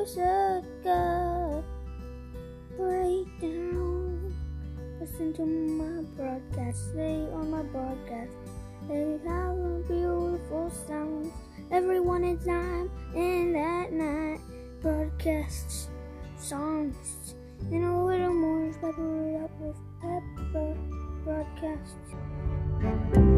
There's a Break down. Listen to my broadcast. Stay on my broadcast. They have beautiful beautiful Every Everyone in time and that night. Broadcasts, songs, and a little more peppered up with pepper broadcasts.